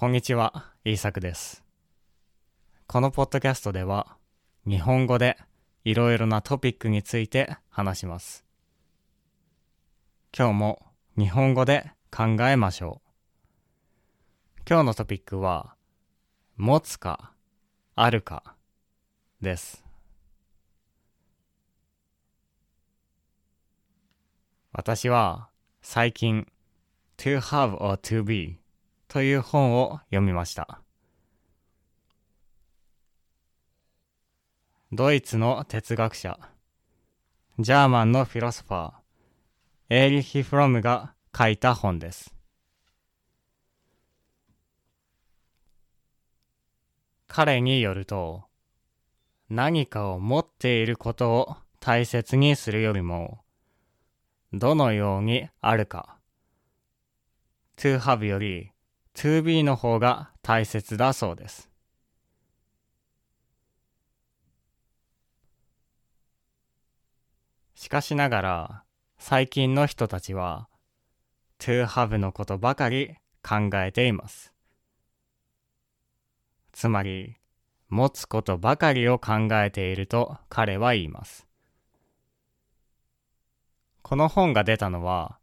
こんにちは、イーサクです。このポッドキャストでは、日本語でいろいろなトピックについて話します。今日も日本語で考えましょう。今日のトピックは、持つか、あるか、です。私は最近 to have or to be という本を読みました。ドイツの哲学者、ジャーマンのフィロソファー、エーリヒ・フロムが書いた本です。彼によると、何かを持っていることを大切にするよりも、どのようにあるか、to have より to be の方が大切だそうです。しかしながら、最近の人たちは、to have のことばかり考えています。つまり、持つことばかりを考えていると彼は言います。この本が出たのは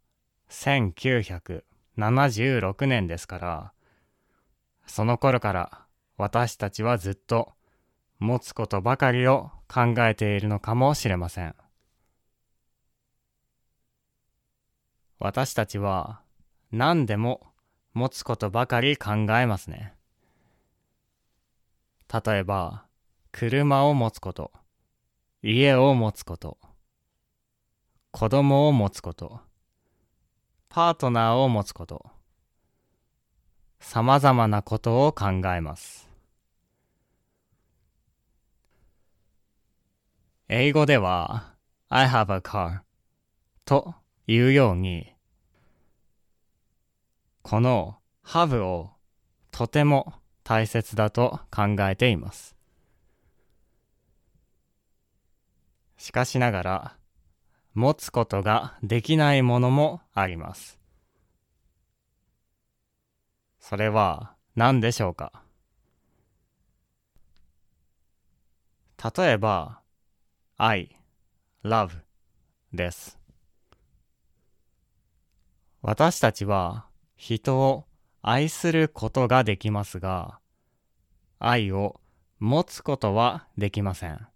76年ですから、その頃から私たちはずっと持つことばかりを考えているのかもしれません。私たちは何でも持つことばかり考えますね。例えば、車を持つこと、家を持つこと、子供を持つこと、パートナーを持つこと、様々なことを考えます。英語では、I have a car というように、この have をとても大切だと考えています。しかしながら、持つことができないものもあります。それは何でしょうか？例えば、I, love です。私たちは人を愛することができますが、愛を持つことはできません。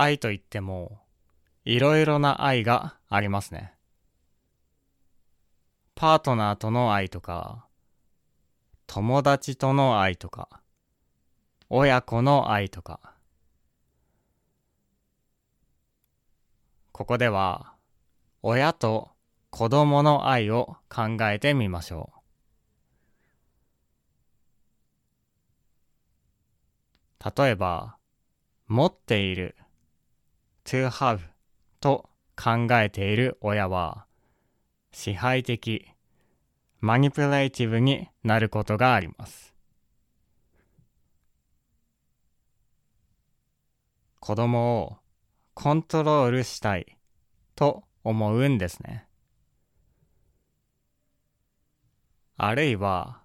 愛といっても、いろいろな愛がありますね。パートナーとの愛とか、友達との愛とか、親子の愛とか。ここでは、親と子供の愛を考えてみましょう。例えば、持っている to have と考えている親は、支配的、マニピュレーティブになることがあります。子供をコントロールしたいと思うんですね。あるいは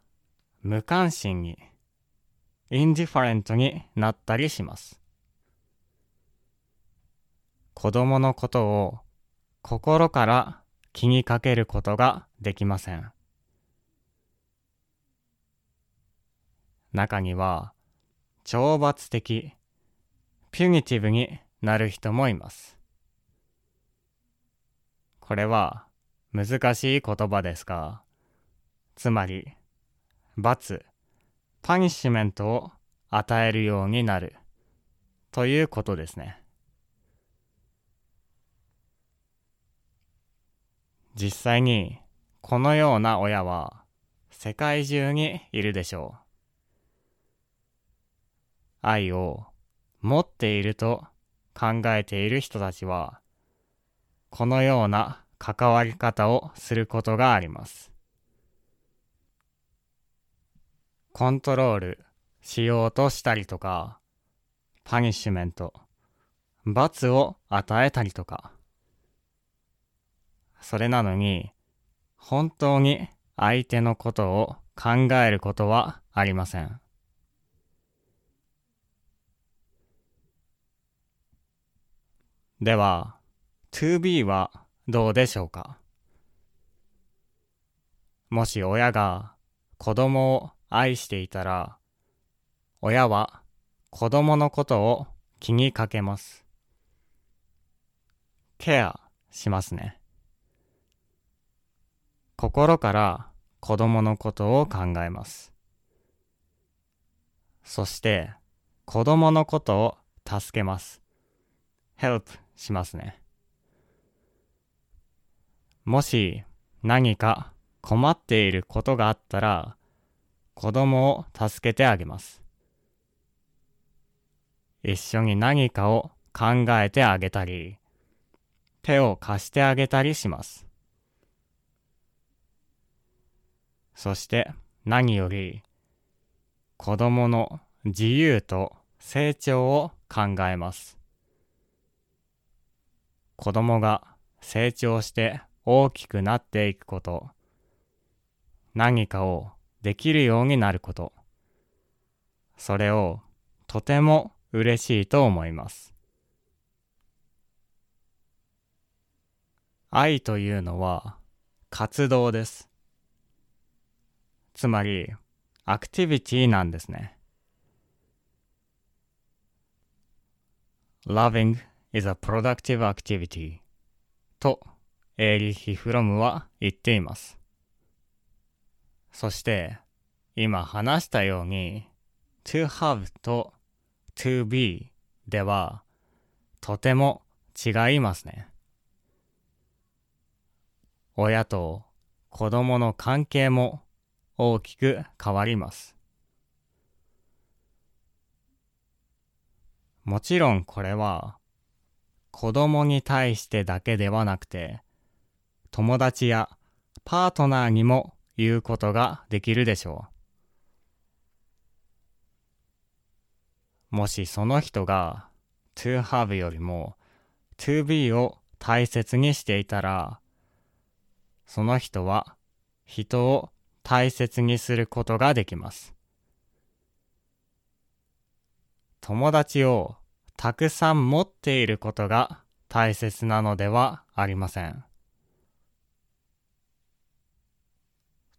無関心に、インディファレントになったりします。子供のことを心から気にかけることができません。中には、懲罰的、ピュニティブになる人もいます。これは難しい言葉ですが、つまり、罰、パニッシュメントを与えるようになるということですね。実際にこのような親は世界中にいるでしょう。愛を持っていると考えている人たちはこのような関わり方をすることがあります。コントロールしようとしたりとか、パニッシュメント、罰を与えたりとか。それなのに、本当に相手のことを考えることはありません。では、to be はどうでしょうか？もし親が子供を愛していたら、親は子供のことを気にかけます。ケアしますね。心から子供のことを考えます。そして子供のことを助けます。help しますね。もし何か困っていることがあったら子供を助けてあげます。一緒に何かを考えてあげたり、手を貸してあげたりします。そして何より子供の自由と成長を考えます。子供が成長して大きくなっていくこと、何かをできるようになること、それをとても嬉しいと思います。愛というのは活動です。つまり、アクティビティなんですね。Loving is a productive activity とエーリヒ・フロムは言っています。そして、今話したように、to have と to be ではとても違いますね。親と子供の関係も大きく変わります。もちろんこれは子供に対してだけではなくて友達やパートナーにも言うことができるでしょう。もしその人が to have よりも to be を大切にしていたらその人は人を大切にすることができます。友達をたくさん持っていることが大切なのではありません。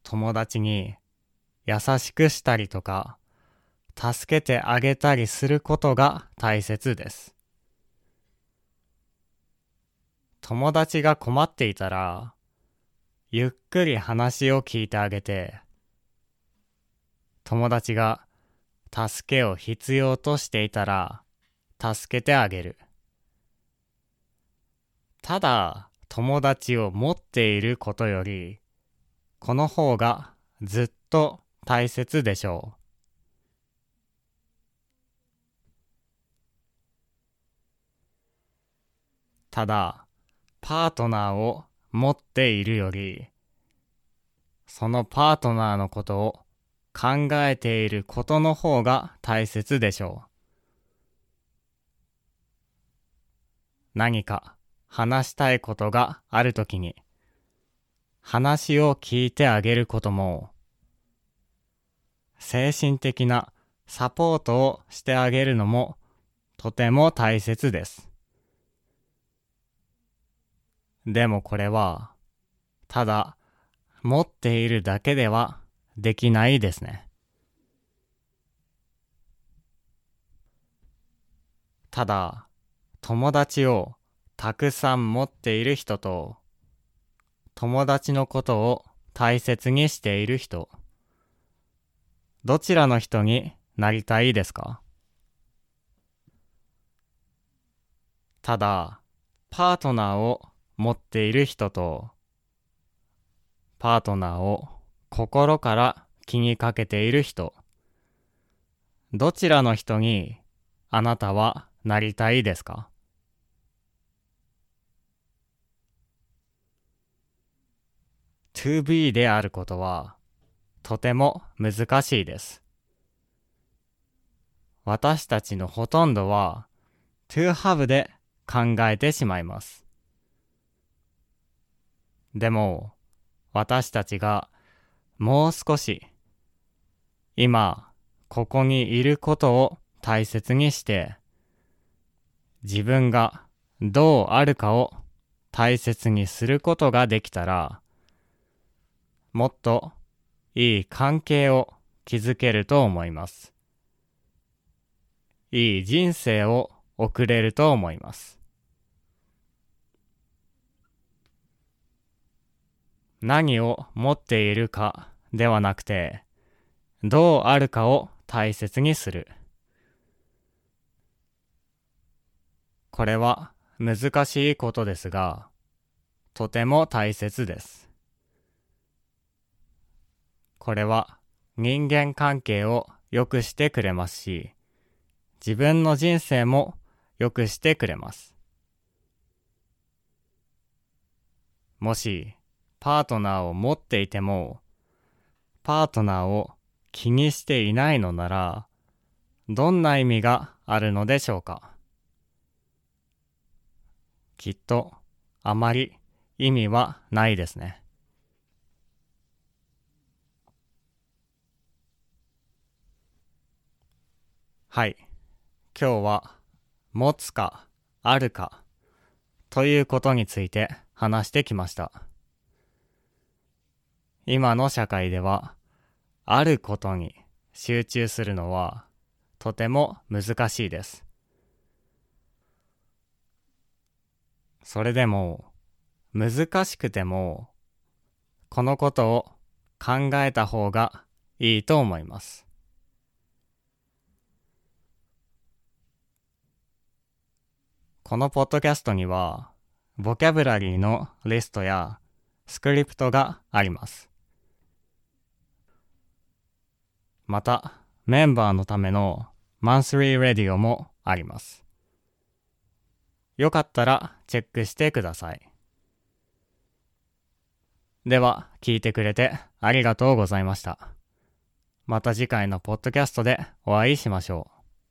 友達に優しくしたりとか、助けてあげたりすることが大切です。友達が困っていたら、ゆっくり話を聞いてあげて、友達が助けを必要としていたら、助けてあげる。ただ、友達を持っていることより、この方がずっと大切でしょう。ただ、パートナーを持っているより、そのパートナーのことを考えていることの方が大切でしょう。何か話したいことがあるときに、話を聞いてあげることも、精神的なサポートをしてあげるのもとても大切です。でもこれは、ただ持っているだけではできないですね。ただ、友達をたくさん持っている人と、友達のことを大切にしている人、どちらの人になりたいですか？ただ、パートナーを持っている人と、パートナーを心から気にかけている人、どちらの人にあなたはなりたいですか？To be であることはとても難しいです。私たちのほとんどは to have で考えてしまいます。でも私たちがもう少し今ここにいることを大切にして自分がどうあるかを大切にすることができたらもっといい関係を築けると思います。いい人生を送れると思います。何を持っているかではなくて、どうあるかを大切にする。これは難しいことですが、とても大切です。これは人間関係を良くしてくれますし、自分の人生も良くしてくれます。もし、パートナーを持っていても、パートナーを気にしていないのなら、どんな意味があるのでしょうか？きっと、あまり意味はないですね。はい。今日は、持つか、あるか、ということについて話してきました。今の社会では、あることに集中するのは、とても難しいです。それでも、難しくても、このことを考えた方がいいと思います。このポッドキャストには、ボキャブラリーのリストやスクリプトがあります。また、メンバーのためのマンスリーレディオもあります。よかったらチェックしてください。では、聞いてくれてありがとうございました。また次回のポッドキャストでお会いしましょう。